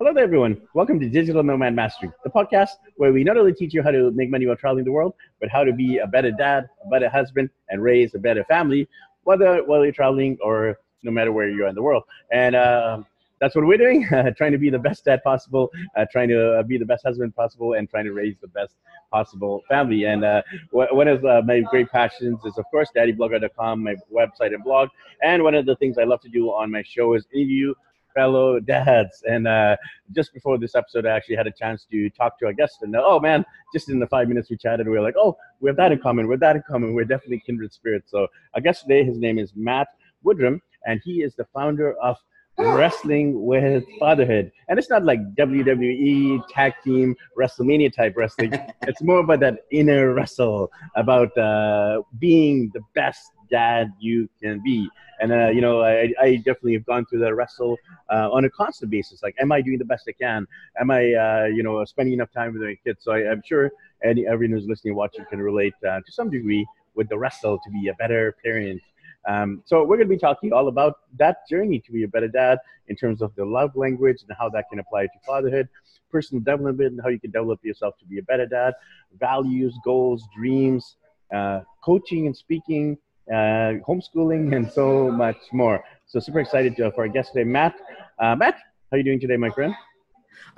Hello there, everyone. Welcome to Digital Nomad Mastery, the podcast where we not only teach you how to make money while traveling the world, but how to be a better dad, a better husband, and raise a better family, whether while you're traveling or no matter where you are in the world. And uh, that's what we're doing, uh, trying to be the best dad possible, uh, trying to uh, be the best husband possible, and trying to raise the best possible family. And uh, one of uh, my great passions is, of course, daddyblogger.com, my website and blog. And one of the things I love to do on my show is interview fellow dads. And uh, just before this episode, I actually had a chance to talk to our guest. And oh man, just in the five minutes we chatted, we were like, oh, we have that in common. We're that in common. We're definitely kindred spirits. So our guest today, his name is Matt Woodrum, and he is the founder of wrestling with fatherhood. And it's not like WWE tag team WrestleMania type wrestling. it's more about that inner wrestle about uh, being the best dad you can be. And uh, you know, I, I definitely have gone through that wrestle uh, on a constant basis. Like, am I doing the best I can? Am I, uh, you know, spending enough time with my kids? So I, am sure any everyone who's listening, watching, can relate uh, to some degree with the wrestle to be a better parent um, so we're going to be talking all about that journey to be a better dad in terms of the love language and how that can apply to fatherhood, personal development, and how you can develop yourself to be a better dad, values, goals, dreams, uh, coaching and speaking, uh, homeschooling, and so much more. So super excited to, for our guest today, Matt. Uh, Matt, how are you doing today, my friend?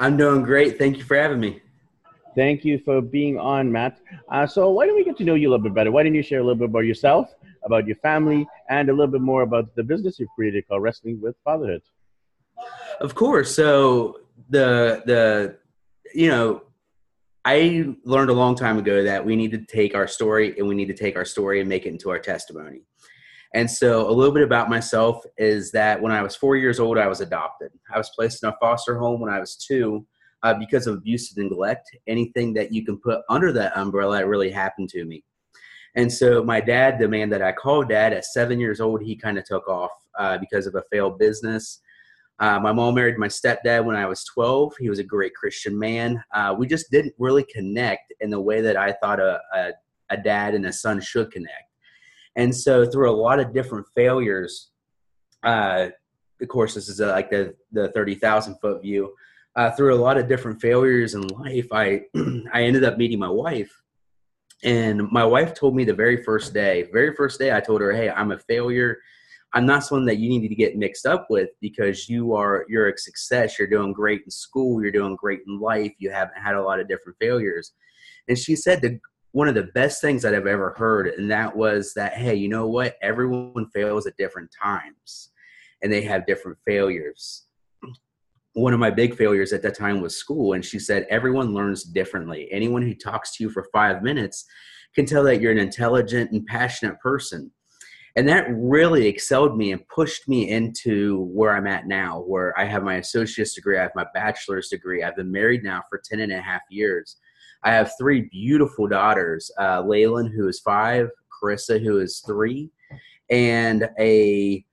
I'm doing great. Thank you for having me. Thank you for being on, Matt. Uh, so why don't we get to know you a little bit better? Why don't you share a little bit about yourself about your family, and a little bit more about the business you've created called Wrestling with Fatherhood. Of course. So the the you know I learned a long time ago that we need to take our story and we need to take our story and make it into our testimony. And so, a little bit about myself is that when I was four years old, I was adopted. I was placed in a foster home when I was two uh, because of abuse and neglect. Anything that you can put under that umbrella really happened to me. And so my dad, the man that I called dad at seven years old, he kind of took off uh, because of a failed business. Uh, my mom married my stepdad when I was 12. He was a great Christian man. Uh, we just didn't really connect in the way that I thought a, a, a, dad and a son should connect. And so through a lot of different failures, uh, of course, this is a, like the, the 30,000 foot view. Uh, through a lot of different failures in life, I, I ended up meeting my wife and my wife told me the very first day, very first day, I told her, "Hey, I'm a failure. I'm not someone that you need to get mixed up with because you are you're a success. You're doing great in school. You're doing great in life. You haven't had a lot of different failures." And she said the one of the best things that I've ever heard, and that was that, "Hey, you know what? Everyone fails at different times, and they have different failures." One of my big failures at that time was school and she said everyone learns differently. Anyone who talks to you for five minutes can tell that you're an intelligent and passionate person. And that really excelled me and pushed me into where i'm at now where i have my associate's degree i have my bachelor's degree i've been married now for 10 and a half years. I have three beautiful daughters uh, Laylan, who is five carissa who is three and a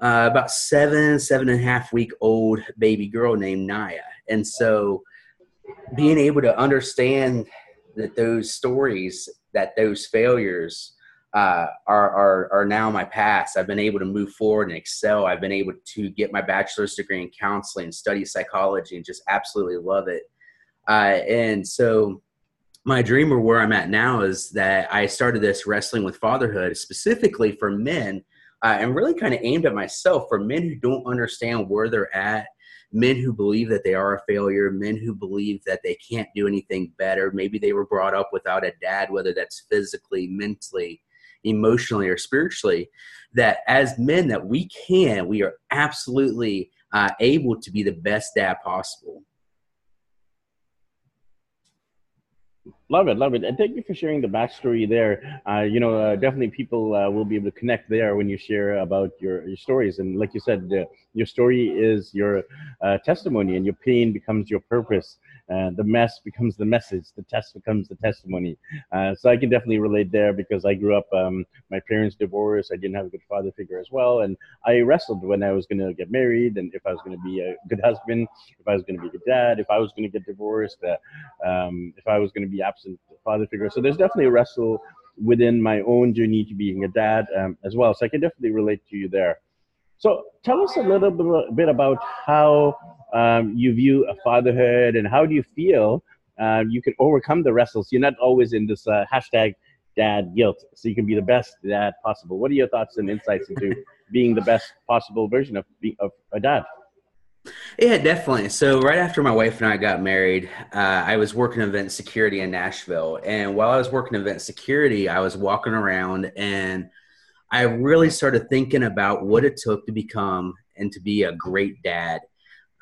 uh, about seven, seven and a half week old baby girl named Naya. And so being able to understand that those stories, that those failures uh, are, are, are now my past. I've been able to move forward and excel. I've been able to get my bachelor's degree in counseling, study psychology, and just absolutely love it. Uh, and so my dream or where I'm at now is that I started this wrestling with fatherhood specifically for men uh, and really kind of aimed at myself for men who don't understand where they're at, men who believe that they are a failure, men who believe that they can't do anything better. Maybe they were brought up without a dad, whether that's physically, mentally, emotionally, or spiritually. That as men, that we can, we are absolutely uh, able to be the best dad possible. Love it, love it, and thank you for sharing the backstory there. Uh, you know, uh, definitely people uh, will be able to connect there when you share about your, your stories. And like you said, your story is your uh, testimony, and your pain becomes your purpose. Uh, the mess becomes the message. The test becomes the testimony. Uh, so I can definitely relate there because I grew up. Um, my parents divorced. I didn't have a good father figure as well, and I wrestled when I was going to get married, and if I was going to be a good husband, if I was going to be a good dad, if I was going to get divorced, uh, um, if I was going to be absent father figure. So there's definitely a wrestle within my own journey to being a dad um, as well. So I can definitely relate to you there. So tell us a little bit about how um, you view a fatherhood, and how do you feel uh, you can overcome the wrestles? You're not always in this uh, hashtag dad guilt, so you can be the best dad possible. What are your thoughts and insights into being the best possible version of, of a dad? Yeah, definitely. So right after my wife and I got married, uh, I was working event security in Nashville, and while I was working event security, I was walking around and I really started thinking about what it took to become and to be a great dad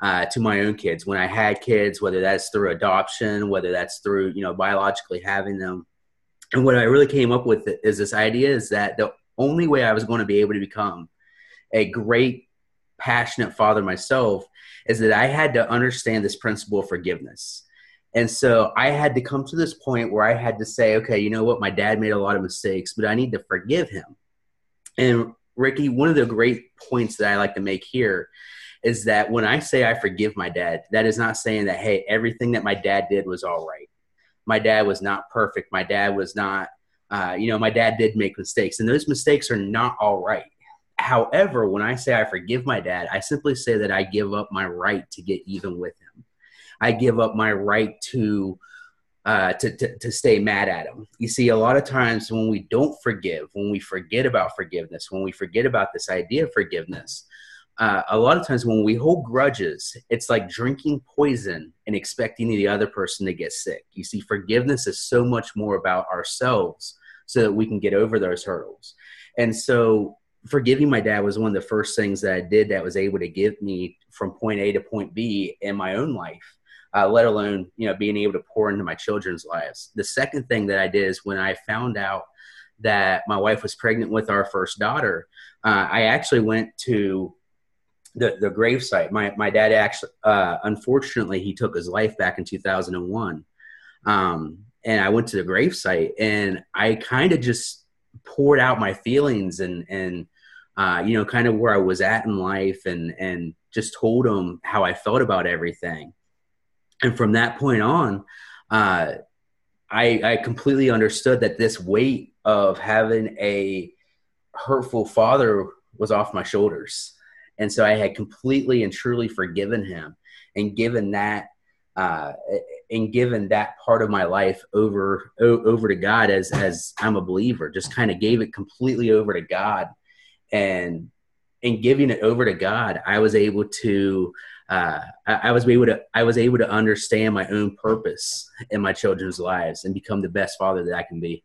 uh, to my own kids when I had kids, whether that's through adoption, whether that's through you know biologically having them. And what I really came up with is this idea is that the only way I was going to be able to become a great, passionate father myself is that I had to understand this principle of forgiveness. And so I had to come to this point where I had to say, okay, you know what? My dad made a lot of mistakes, but I need to forgive him. And Ricky, one of the great points that I like to make here is that when I say I forgive my dad, that is not saying that, hey, everything that my dad did was all right. My dad was not perfect. My dad was not, uh, you know, my dad did make mistakes, and those mistakes are not all right. However, when I say I forgive my dad, I simply say that I give up my right to get even with him. I give up my right to uh, to, to, to stay mad at him. You see, a lot of times when we don't forgive, when we forget about forgiveness, when we forget about this idea of forgiveness, uh, a lot of times when we hold grudges, it's like drinking poison and expecting the other person to get sick. You see, forgiveness is so much more about ourselves so that we can get over those hurdles. And so, forgiving my dad was one of the first things that I did that was able to give me from point A to point B in my own life uh, let alone you know being able to pour into my children's lives. The second thing that I did is when I found out that my wife was pregnant with our first daughter, uh, I actually went to the the gravesite. My my dad actually, uh, unfortunately, he took his life back in 2001, um, and I went to the gravesite and I kind of just poured out my feelings and and uh, you know kind of where I was at in life and and just told him how I felt about everything and from that point on, uh, I, I completely understood that this weight of having a hurtful father was off my shoulders. And so I had completely and truly forgiven him and given that uh, and given that part of my life over over to God as as I'm a believer. Just kind of gave it completely over to God, and in giving it over to God, I was able to uh, I, I, was able to I was able to understand my own purpose in my children's lives and become the best father that I can be.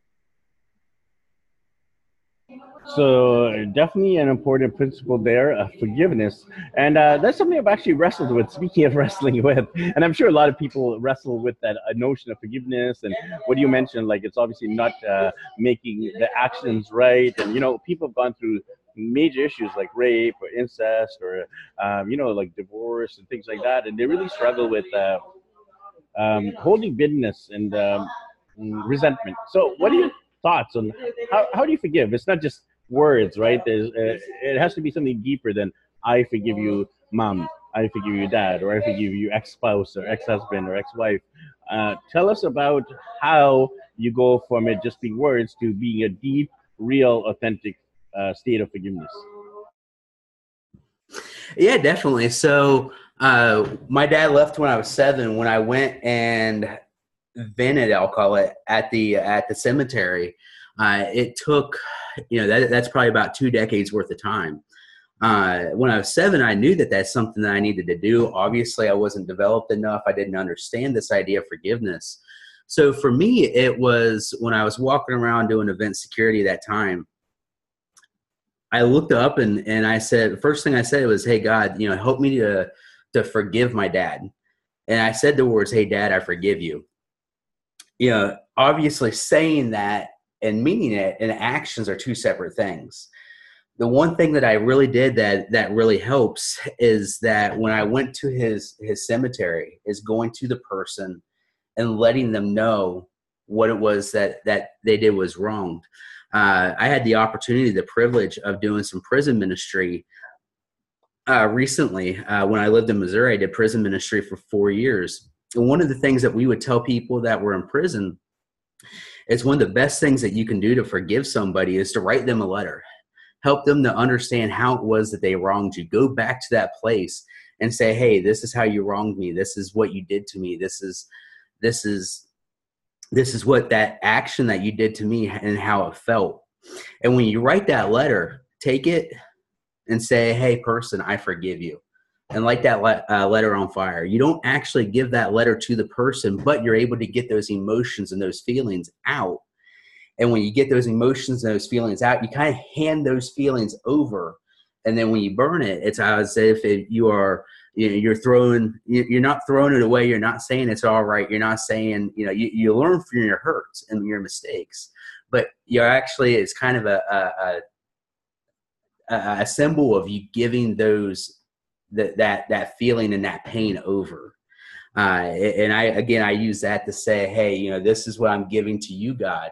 So definitely an important principle there, forgiveness, and uh, that's something I've actually wrestled with. Speaking of wrestling with, and I'm sure a lot of people wrestle with that uh, notion of forgiveness. And what you mentioned, like it's obviously not uh, making the actions right, and you know people have gone through major issues like rape or incest or um, you know like divorce and things like that, and they really struggle with uh, um, holding bitterness and um, resentment. So, what are your thoughts on how, how do you forgive? It's not just words, right? There's, uh, it has to be something deeper than I forgive you, mom. I forgive you, dad, or I forgive you, ex-spouse or ex-husband or ex-wife. Uh, tell us about how you go from it just being words to being a deep, real, authentic uh, state of forgiveness? Yeah, definitely. So uh, my dad left when I was seven. When I went and vented, I'll call it, at the at the cemetery, uh, it took you know that that's probably about two decades worth of time. Uh, when I was seven, I knew that that's something that I needed to do. Obviously, I wasn't developed enough. I didn't understand this idea of forgiveness. So for me, it was when I was walking around doing event security that time. I looked up and and I said, first thing I said was, "Hey God, you know, help me to to forgive my dad." And I said the words, "Hey Dad, I forgive you." You know, obviously saying that and meaning it and actions are two separate things. The one thing that I really did that that really helps is that when I went to his his cemetery, is going to the person and letting them know what it was that that they did was wronged uh, I had the opportunity, the privilege of doing some prison ministry uh, recently. Uh, when I lived in Missouri, I did prison ministry for four years. And one of the things that we would tell people that were in prison is one of the best things that you can do to forgive somebody is to write them a letter. Help them to understand how it was that they wronged you. Go back to that place and say hey this is how you wronged me this is what you did to me this is this is this is what that action that you did to me and how it felt. And when you write that letter take it and say hey person i forgive you and light that le- uh, letter on fire. You don't actually give that letter to the person but you're able to get those emotions and those feelings out. And when you get those emotions and those feelings out you kind of hand those feelings over. And then when you burn it it's as if it, you are you're throwing you're not throwing it away. You're not saying it's all right. You're not saying you know you, you learn from your hurts and your mistakes. But you're actually it's kind of a a, a, a symbol of you giving those that that that feeling and that pain over. Uh, and i again i use that to say hey you know this is what i'm giving to you god.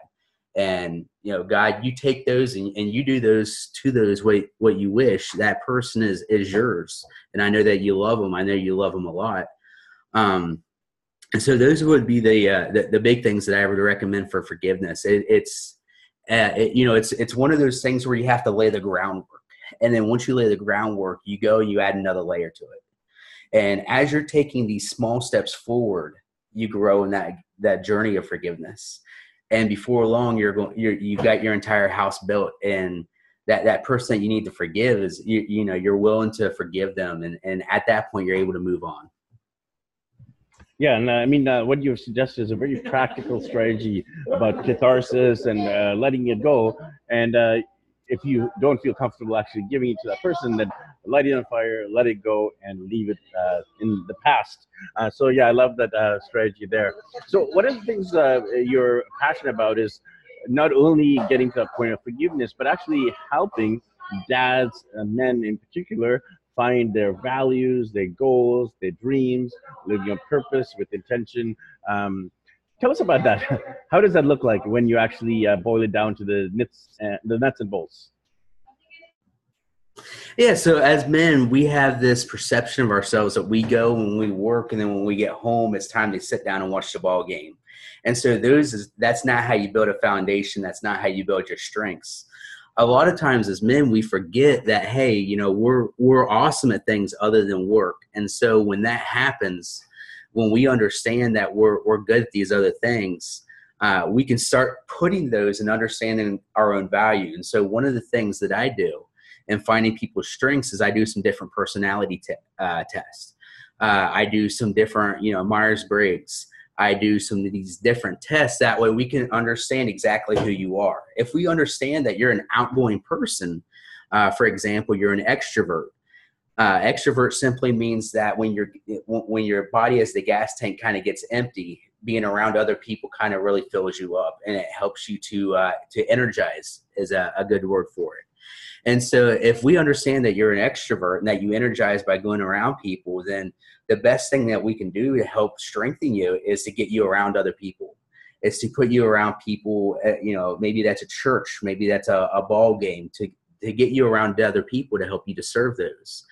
And you know god you take those and, and you do those to those what, what you wish. That person is is yours. And i know that you love them i know you love them a lot. Um and so those would be the uh, the, the big things that i would recommend for forgiveness. It, it's uh, it, you know it's it's one of those things where you have to lay the groundwork. And then once you lay the groundwork you go and you add another layer to it. And as you're taking these small steps forward you grow in that that journey of forgiveness and before long you're going you're, you've got your entire house built and that that person that you need to forgive is you, you know you're willing to forgive them and and at that point you're able to move on yeah, and uh, I mean, uh, what you've suggested is a very practical strategy about catharsis and uh, letting it go. And uh, if you don't feel comfortable actually giving it to that person, then light it on fire, let it go, and leave it uh, in the past. Uh, so yeah, I love that uh, strategy there. So one of the things uh, you're passionate about is not only getting to a point of forgiveness, but actually helping dads, men in particular, find their values, their goals, their dreams, living on purpose with intention. Um, tell us about that. How does that look like when you actually uh, boil it down to the nuts, uh, the nuts and bolts? Yeah, so as men, we have this perception of ourselves that we go when we work, and then when we get home, it's time to sit down and watch the ball game. And so those is that's not how you build a foundation. That's not how you build your strengths. A lot of times as men, we forget that hey, you know, we're we're awesome at things other than work. And so when that happens, when we understand that we're we're good at these other things, uh, we can start putting those and understanding our own value. And so one of the things that I do and finding people's strengths is I do some different personality uh, tests. Uh, I do some different, you know, Myers Briggs. I do some of these different tests. That way we can understand exactly who you are. If we understand that you're an outgoing person, uh, for example, you're an extrovert. Uh, extrovert simply means that when your when your body as the gas tank kind of gets empty, being around other people kind of really fills you up, and it helps you to uh, to energize is a, a good word for it. And so if we understand that you're an extrovert and that you energize by going around people, then the best thing that we can do to help strengthen you is to get you around other people. Is to put you around people, uh, you know, maybe that's a church, maybe that's a, a ball game, to, to get you around to other people to help you to serve those.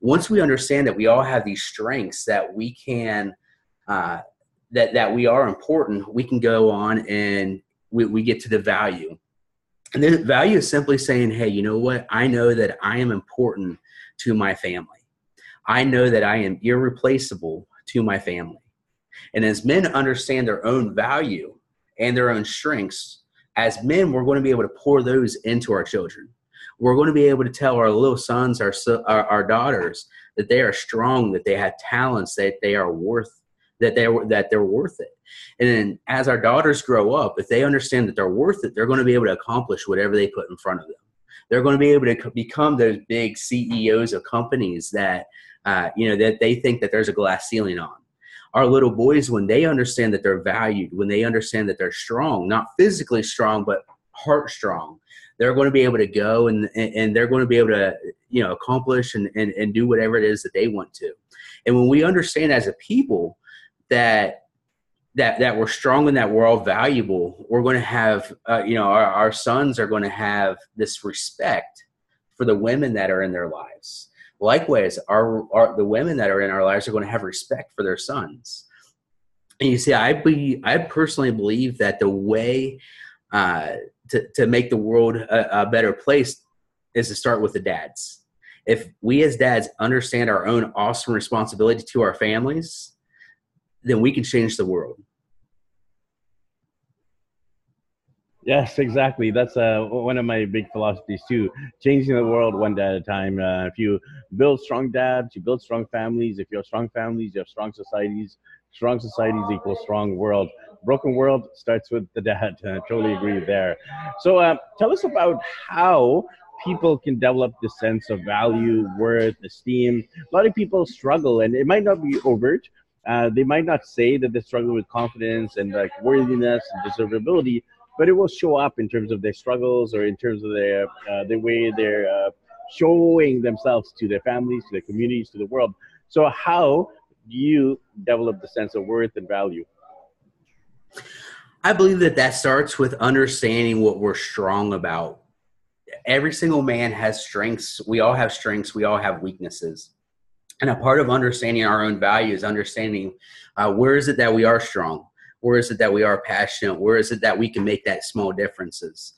Once we understand that we all have these strengths that we can, uh, that, that we are important, we can go on and we, we get to the value and the value is simply saying, hey, you know what? I know that I am important to my family. I know that I am irreplaceable to my family. And as men understand their own value and their own strengths, as men, we're going to be able to pour those into our children. We're going to be able to tell our little sons, our, our, our daughters, that they are strong, that they have talents, that they are worth that they're that they're worth it. And then as our daughters grow up, if they understand that they're worth it, they're going to be able to accomplish whatever they put in front of them. They're going to be able to become those big CEOs of companies that uh, you know that they think that there's a glass ceiling on. Our little boys, when they understand that they're valued, when they understand that they're strong, not physically strong, but heart strong, they're going to be able to go and, and they're going to be able to you know accomplish and, and, and do whatever it is that they want to. And when we understand as a people that that that we're strong and that we're all valuable we're going to have uh, you know our, our sons are going to have this respect for the women that are in their lives. Likewise our, our the women that are in our lives are going to have respect for their sons. And you see i be i personally believe that the way uh, to, to make the world a, a better place is to start with the dads if we as dads understand our own awesome responsibility to our families, then we can change the world. Yes, exactly. That's uh, one of my big philosophies too. Changing the world one day at a time. Uh, if you build strong dads, you build strong families. If you have strong families, you have strong societies. Strong societies equal strong world. Broken world starts with the dad. Uh, totally agree there. So, uh, tell us about how people can develop the sense of value, worth, esteem. A lot of people struggle, and it might not be overt. Uh, they might not say that they struggle with confidence and like worthiness and deservability, but it will show up in terms of their struggles or in terms of their uh, the way they're uh, showing themselves to their families, to their communities, to the world. So how do you develop the sense of worth and value? I believe that that starts with understanding what we're strong about. Every single man has strengths. We all have strengths. We all have weaknesses. And a part of understanding our own value is understanding uh, where is it that we are strong? Where is it that we are passionate? Where is it that we can make that small differences?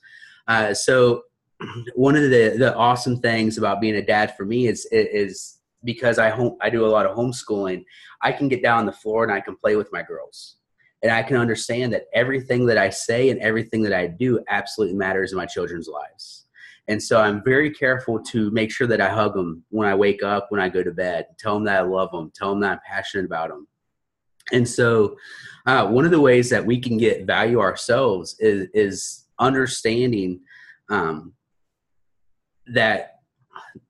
Uh, so one of the, the awesome things about being a dad for me is, is because I home, I do a lot of homeschooling, I can get down on the floor and I can play with my girls. And I can understand that everything that I say and everything that I do absolutely matters in my children's lives. And so I'm very careful to make sure that I hug them when I wake up, when I go to bed, tell them that I love them, tell them that I'm passionate about them. And so, uh, one of the ways that we can get value ourselves is, is understanding um, that,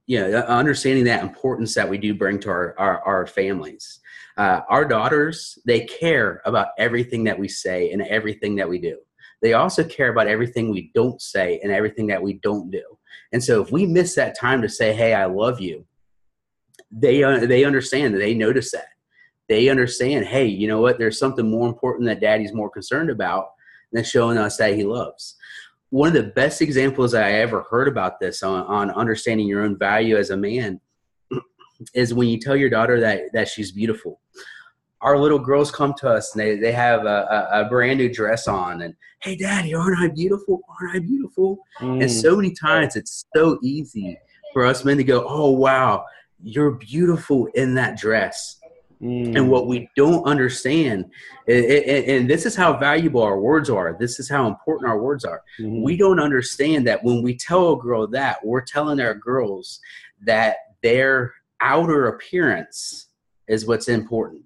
you know, understanding that importance that we do bring to our, our, our families. Uh, our daughters, they care about everything that we say and everything that we do. They also care about everything we don't say and everything that we don't do. And so, if we miss that time to say, "Hey, I love you," they uh, they understand that they notice that they understand, hey, you know what? There's something more important that daddy's more concerned about than showing us that he loves. One of the best examples I ever heard about this on, on understanding your own value as a man is when you tell your daughter that, that she's beautiful. Our little girls come to us and they, they have a, a, a brand new dress on and, hey, daddy, aren't I beautiful? Aren't I beautiful? Mm. And so many times it's so easy for us men to go, oh, wow, you're beautiful in that dress Mm. And what we don't understand, and this is how valuable our words are, this is how important our words are. Mm-hmm. We don't understand that when we tell a girl that, we're telling our girls that their outer appearance is what's important.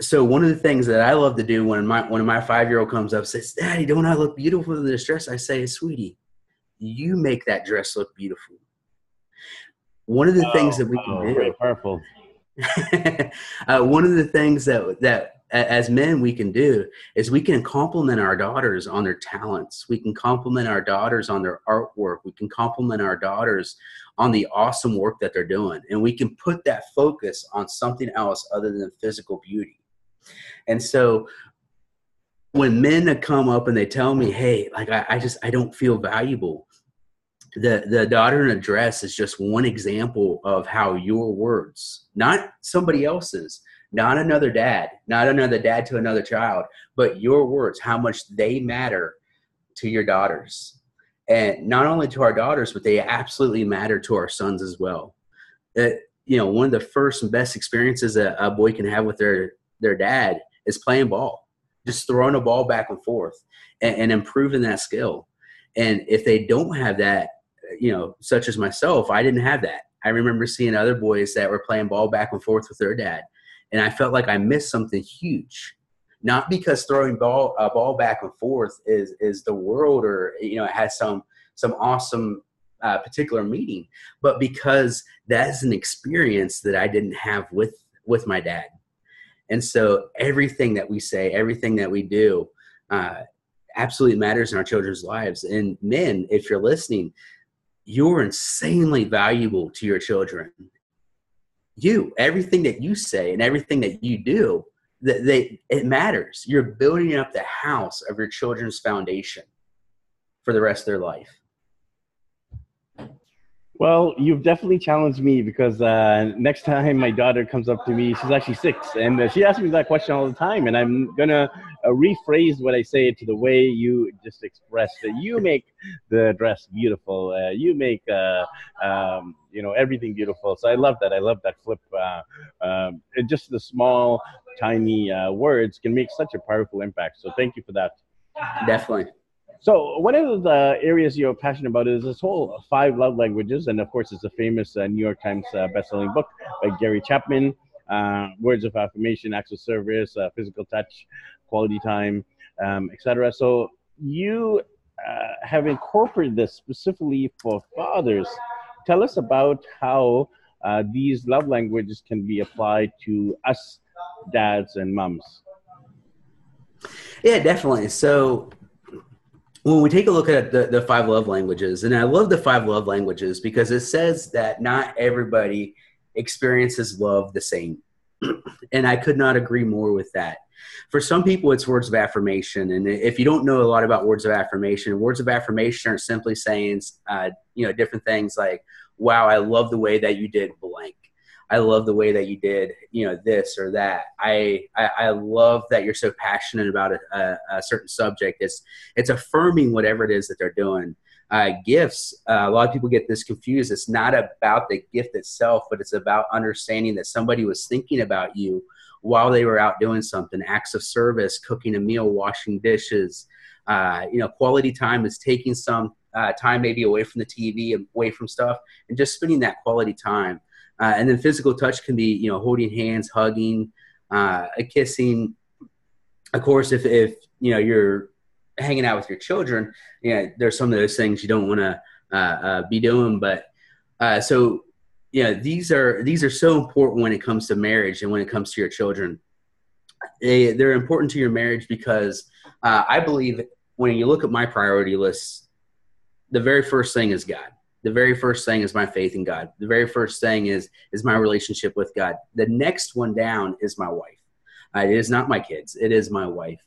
So one of the things that I love to do when my when my five year old comes up says, "Daddy, don't I look beautiful in this dress?" I say, "Sweetie, you make that dress look beautiful." One of the oh, things that we can oh, do, uh, one of the things that that as men we can do is we can compliment our daughters on their talents. We can compliment our daughters on their artwork. We can compliment our daughters on the awesome work that they're doing. And we can put that focus on something else other than physical beauty. And so when men come up and they tell me hey like i, I just i don't feel valuable the the daughter in a dress is just one example of how your words not somebody else's not another dad not another dad to another child but your words how much they matter to your daughters. And not only to our daughters but they absolutely matter to our sons as well. That you know one of the first and best experiences a, a boy can have with their their dad is playing ball just throwing a ball back and forth and, and improving that skill. And if they don't have that you know, such as myself, I didn't have that. I remember seeing other boys that were playing ball back and forth with their dad, and I felt like I missed something huge. Not because throwing ball a ball back and forth is is the world or you know it has some some awesome uh, particular meaning, but because that's an experience that I didn't have with with my dad. And so everything that we say, everything that we do, uh, absolutely matters in our children's lives. And men, if you're listening, you're insanely valuable to your children. You, everything that you say and everything that you do, that they it matters. You're building up the house of your children's foundation for the rest of their life. Well, you've definitely challenged me because uh, next time my daughter comes up to me, she's actually six, and uh, she asks me that question all the time, and I'm gonna uh, rephrase what I say to the way you just expressed it. You make the dress beautiful. Uh, you make uh, um, you know everything beautiful. So I love that. I love that flip. Uh, um, just the small, tiny uh, words can make such a powerful impact. So thank you for that. Definitely. So one of the areas you're passionate about is this whole five love languages, and of course, it's a famous uh, New York Times uh, best-selling book by Gary Chapman. Uh, words of affirmation, acts of service, uh, physical touch, quality time, um, etc. So you uh, have incorporated this specifically for fathers. Tell us about how uh, these love languages can be applied to us dads and moms. Yeah, definitely. So when we take a look at the, the five love languages, and I love the five love languages because it says that not everybody experiences love the same. and I could not agree more with that. For some people, it's words of affirmation. And if you don't know a lot about words of affirmation, words of affirmation are simply saying, uh, you know, different things like, wow, I love the way that you did blank. I love the way that you did, you know, this or that. I I, I love that you're so passionate about a, a, a, certain subject. It's it's affirming whatever it is that they're doing. Uh, gifts. Uh, a lot of people get this confused. It's not about the gift itself, but it's about understanding that somebody was thinking about you while they were out doing something. Acts of service, cooking a meal, washing dishes. Uh, you know, quality time is taking some uh, time maybe away from the TV, away from stuff, and just spending that quality time. Uh, and then physical touch can be, you know, holding hands, hugging, uh, kissing. Of course, if, if, you know, you're hanging out with your children, you know, there's some of those things you don't want to uh, uh, be doing. But so, know, these are, these are so important when it comes to marriage and when it comes to your children. They, they're important to your marriage because uh, I believe when you look at my priority list, the very first thing is God the very first thing is my faith in God. The very first thing is is my relationship with God. The next one down is my wife. Uh, it is not my kids. It is my wife.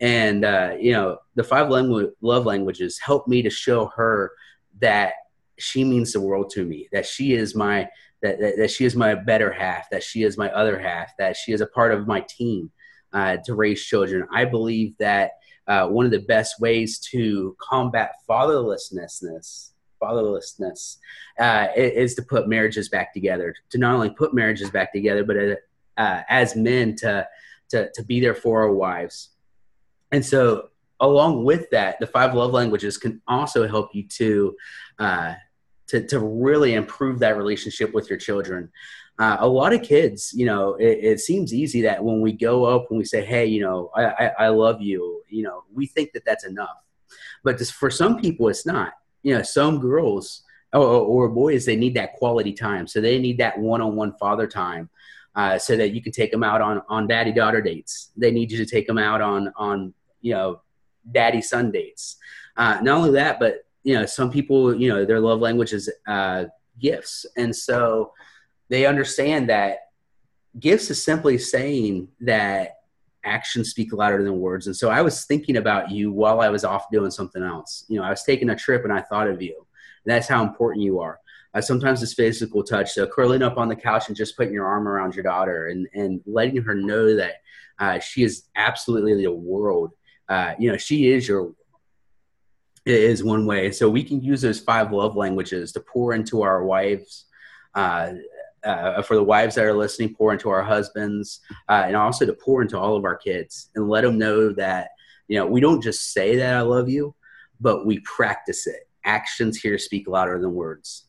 And uh, you know, the five langu- love languages help me to show her that she means the world to me. That she is my that, that, that she is my better half. That she is my other half. That she is a part of my team uh, to raise children. I believe that uh, one of the best ways to combat fatherlessness fatherlessness uh, is to put marriages back together. To not only put marriages back together, but uh, uh, as men to, to to be there for our wives. And so, along with that, the five love languages can also help you to uh, to to really improve that relationship with your children. Uh, a lot of kids, you know, it, it, seems easy that when we go up and we say, "Hey, you know, I, I, I love you," you know, we think that that's enough. But this, for some people, it's not you know, some girls or, or boys, they need that quality time. So they need that one-on-one father time. Uh, so that you can take them out on, on daddy daughter dates. They need you to take them out on, on, you know, daddy son dates. Uh, not only that, but, you know, some people, you know, their love language is uh, gifts. And so they understand that gifts is simply saying that actions speak louder than words. And so I was thinking about you while I was off doing something else. You know, I was taking a trip and I thought of you. And that's how important you are. Uh, sometimes it's physical touch. So curling up on the couch and just putting your arm around your daughter and, and letting her know that uh, she is absolutely the world. Uh, you know, she is your is one way. So we can use those five love languages to pour into our wives, uh, uh, for the wives that are listening, pour into our husbands, uh, and also to pour into all of our kids and let them know that, you know, we don't just say that I love you, but we practice it. Actions here speak louder than words.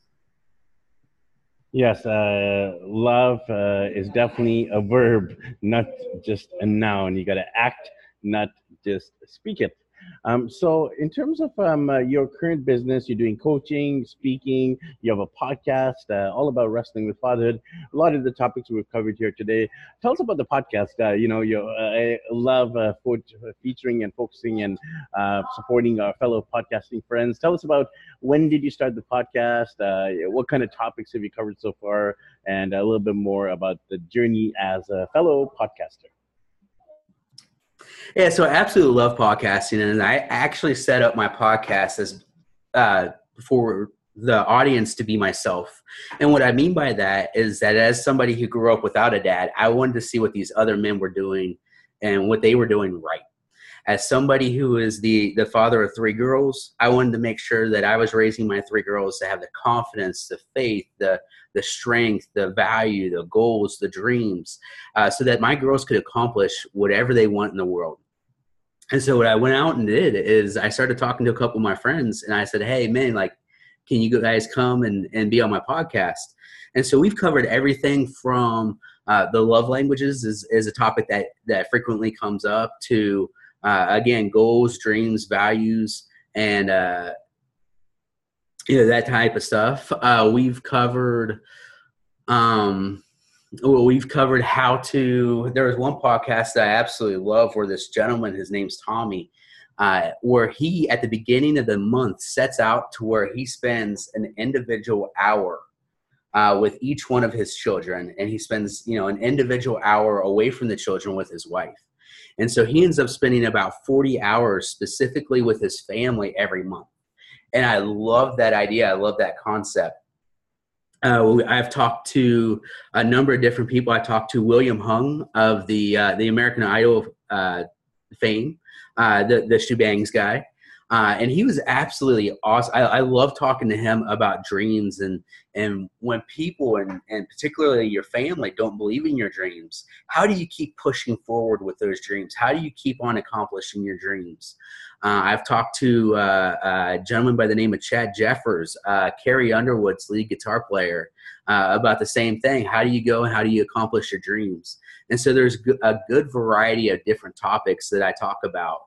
Yes, uh, love uh, is definitely a verb, not just a noun. You got to act, not just speak it. Um, so, in terms of um, uh, your current business, you're doing coaching, speaking, you have a podcast uh, all about wrestling with fatherhood. A lot of the topics we've covered here today. Tell us about the podcast. Uh, you know, you uh, love uh, featuring and focusing and uh, supporting our fellow podcasting friends. Tell us about when did you start the podcast? what kind of topics have you covered so far? And a little bit more about the journey as a fellow podcaster. Yeah, so I absolutely love podcasting, and I actually set up my podcast as uh, for the audience to be myself. And what I mean by that is that as somebody who grew up without a dad, I wanted to see what these other men were doing and what they were doing right. As somebody who is the the father of three girls, I wanted to make sure that I was raising my three girls to have the confidence, the faith, the the strength, the value, the goals, the dreams, uh, so that my girls could accomplish whatever they want in the world. And so what I went out and did is I started talking to a couple of my friends, and I said, "Hey, man, like, can you guys come and and be on my podcast?" And so we've covered everything from uh, the love languages is, is a topic that, that frequently comes up to, uh, again, goals, dreams, values, and, uh, you know, that type of stuff. Uh, we've covered, um, well, we've covered how to, there was one podcast that I absolutely love where this gentleman, his name's Tommy, uh, where he at the beginning of the month sets out to where he spends an individual hour uh, with each one of his children, and he spends you know an individual hour away from the children with his wife. And so he ends up spending about 40 hours specifically with his family every month. And I love that idea. I love that concept. Uh, I've talked to a number of different people. I talked to William Hung of the uh, the American Idol uh, fame, uh, the the She Bangs guy. Uh, and he was absolutely awesome. I, I love talking to him about dreams and and when people and and particularly your family don't believe in your dreams, how do you keep pushing forward with those dreams? How do you keep on accomplishing your dreams? Uh, I've talked to uh, a gentleman by the name of Chad Jeffers, uh, Carrie Underwood's lead guitar player, uh, about the same thing. How do you go and how do you accomplish your dreams? And so there's a good variety of different topics that I talk about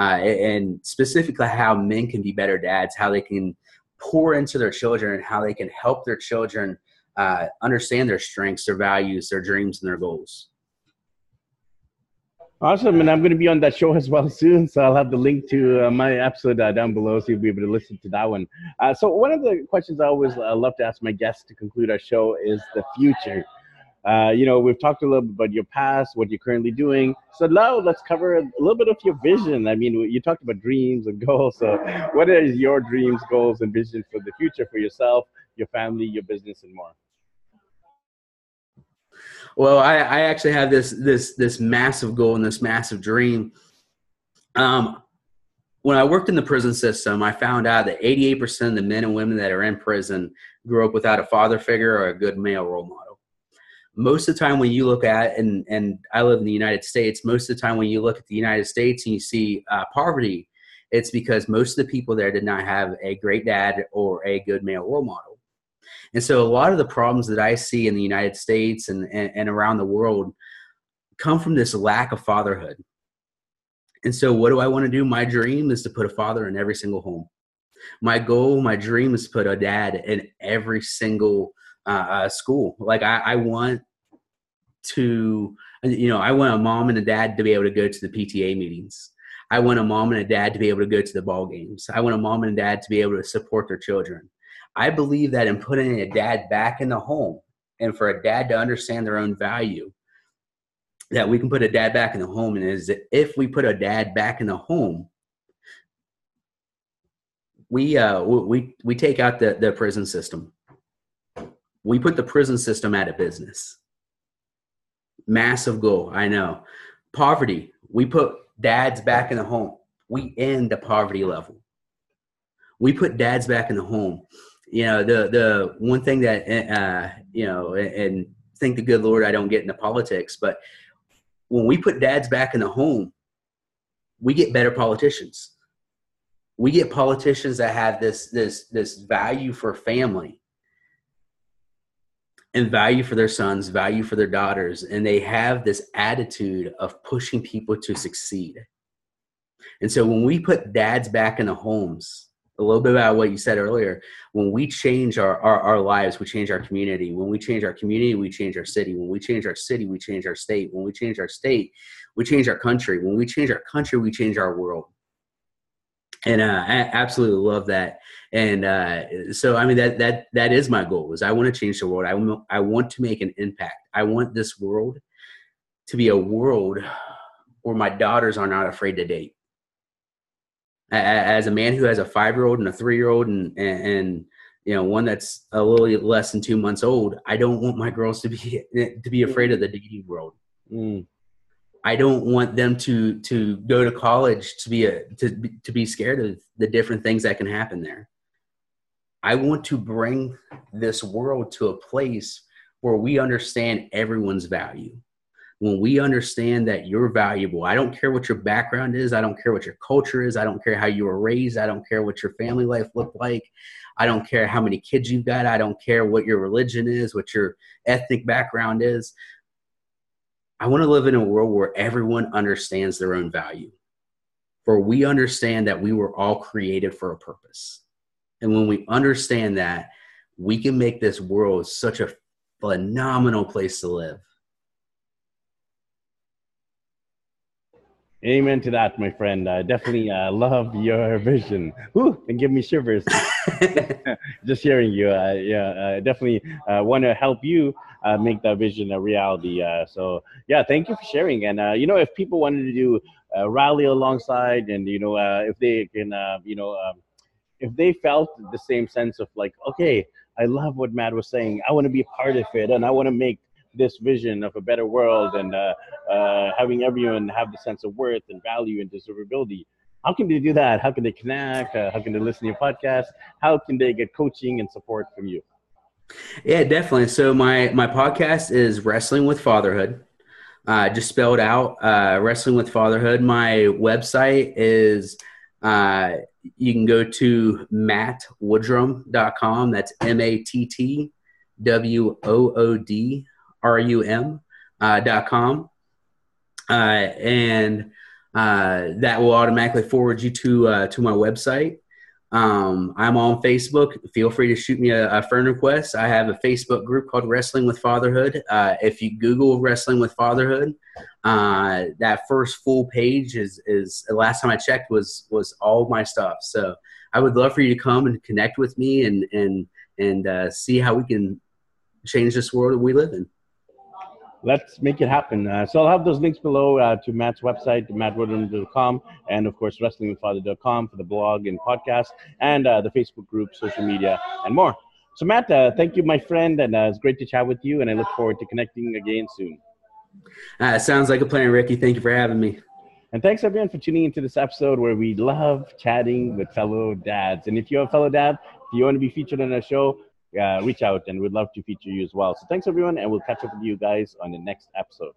uh, and specifically how men can be better dads, how they can pour into their children, and how they can help their children uh, understand their strengths, their values, their dreams, and their goals. Awesome, and I'm going to be on that show as well soon, so I'll have the link to uh, my episode uh, down below, so you'll be able to listen to that one. Uh, so, one of the questions I always uh, love to ask my guests to conclude our show is the future. Uh, you know, we've talked a little bit about your past, what you're currently doing. So now let's cover a little bit of your vision. I mean, you talked about dreams and goals. So, what is your dreams, goals, and vision for the future for yourself, your family, your business, and more? Well, I, I actually have this this this massive goal and this massive dream. Um, when I worked in the prison system, I found out that 88% of the men and women that are in prison grew up without a father figure or a good male role model most of the time when you look at and and I live in the United States, most of the time when you look at the United States and you see uh, poverty, it's because most of the people there did not have a great dad or a good male role model. And so a lot of the problems that I see in the United States and, and, and around the world come from this lack of fatherhood. And so what do I want to do? My dream is to put a father in every single home. My goal, my dream is to put a dad in every single uh, uh, school. Like I, I want to, you know, I want a mom and a dad to be able to go to the PTA meetings. I want a mom and a dad to be able to go to the ball games. I want a mom and a dad to be able to support their children. I believe that in putting a dad back in the home and for a dad to understand their own value, that we can put a dad back in the home. And is that if we put a dad back in the home, we uh we we take out the the prison system we put the prison system out of business. Massive goal, I know. Poverty, we put dads back in the home. We end the poverty level. We put dads back in the home. You know, the the one thing that uh, you know, and thank the good Lord I don't get into politics, but when we put dads back in the home, we get better politicians. We get politicians that have this this this value for family and value for their sons, value for their daughters, and they have this attitude of pushing people to succeed. And so when we put dads back in the homes, a little bit about what you said earlier, when we change our, our, our lives, we change our community. When we change our community, we change our city. When we change our city, we change our state. When we change our state, we change our country. When we change our country, we change our world and uh, I absolutely love that. And uh, so, I mean, that that that is my goal. Is I want to change the world. I want I want to make an impact. I want this world to be a world where my daughters are not afraid to date. As a man who has a five year old and a three year old and, and, and you know one that's a little less than two months old, I don't want my girls to be to be afraid of the dating world. Mm. I don't want them to to go to college to be a to to be scared of the different things that can happen there. I want to bring this world to a place where we understand everyone's value. When we understand that you're valuable, I don't care what your background is, I don't care what your culture is, I don't care how you were raised, I don't care what your family life looked like, I don't care how many kids you've got, I don't care what your religion is, what your ethnic background is. I want to live in a world where everyone understands their own value, for we understand that we were all created for a purpose. And when we understand that, we can make this world such a phenomenal place to live. Amen to that, my friend. I definitely uh, love your vision. Ooh, and give me shivers. Just hearing you. Uh, yeah, I definitely uh, want to help you uh, make that vision a reality. Uh, so, yeah, thank you for sharing. And, uh, you know, if people wanted to do a rally alongside and, you know, if they can, you know, um, if they felt the same sense of like, okay, I love what Matt was saying. I want to be a part of it and I want to make this vision of a better world and uh, uh, having everyone have the sense of worth and value and deservability. How can they do that? How can they connect? Uh, how can they listen to your podcast? How can they get coaching and support from you? Yeah, definitely. So my my podcast is Wrestling with Fatherhood. Uh, just spelled out uh, Wrestling with Fatherhood. My website is uh, you can go to mattwoodrum.com. That's M A T T W O O D R-U-M uh, dot com. Uh, and uh, that will automatically forward you to to my website. Um, I'm on Facebook. Feel free to shoot me a, a, friend request. I have a Facebook group called Wrestling with Fatherhood. Uh, if you Google Wrestling with Fatherhood, uh, that first full page is is the last time I checked was was all my stuff. So I would love for you to come and connect with me and and and uh, see how we can change this world that we live in let's make it happen. Uh, so I'll have those links below uh, to Matt's website, mattwoodrum.com, and of course, wrestlingwithfather.com for the blog and podcast, and uh, the Facebook group, social media, and more. So, Matt, uh, thank you, my friend, and uh, it's great to chat with you, and I look forward to connecting again soon. Uh, sounds like a plan, Ricky. Thank you for having me. And thanks everyone for tuning into this episode where we love chatting with fellow dads. And if you're a fellow dad, if you want to be featured on our show, uh, reach out and we'd love to feature you as well. So thanks everyone, and we'll catch up with you guys on the next episode.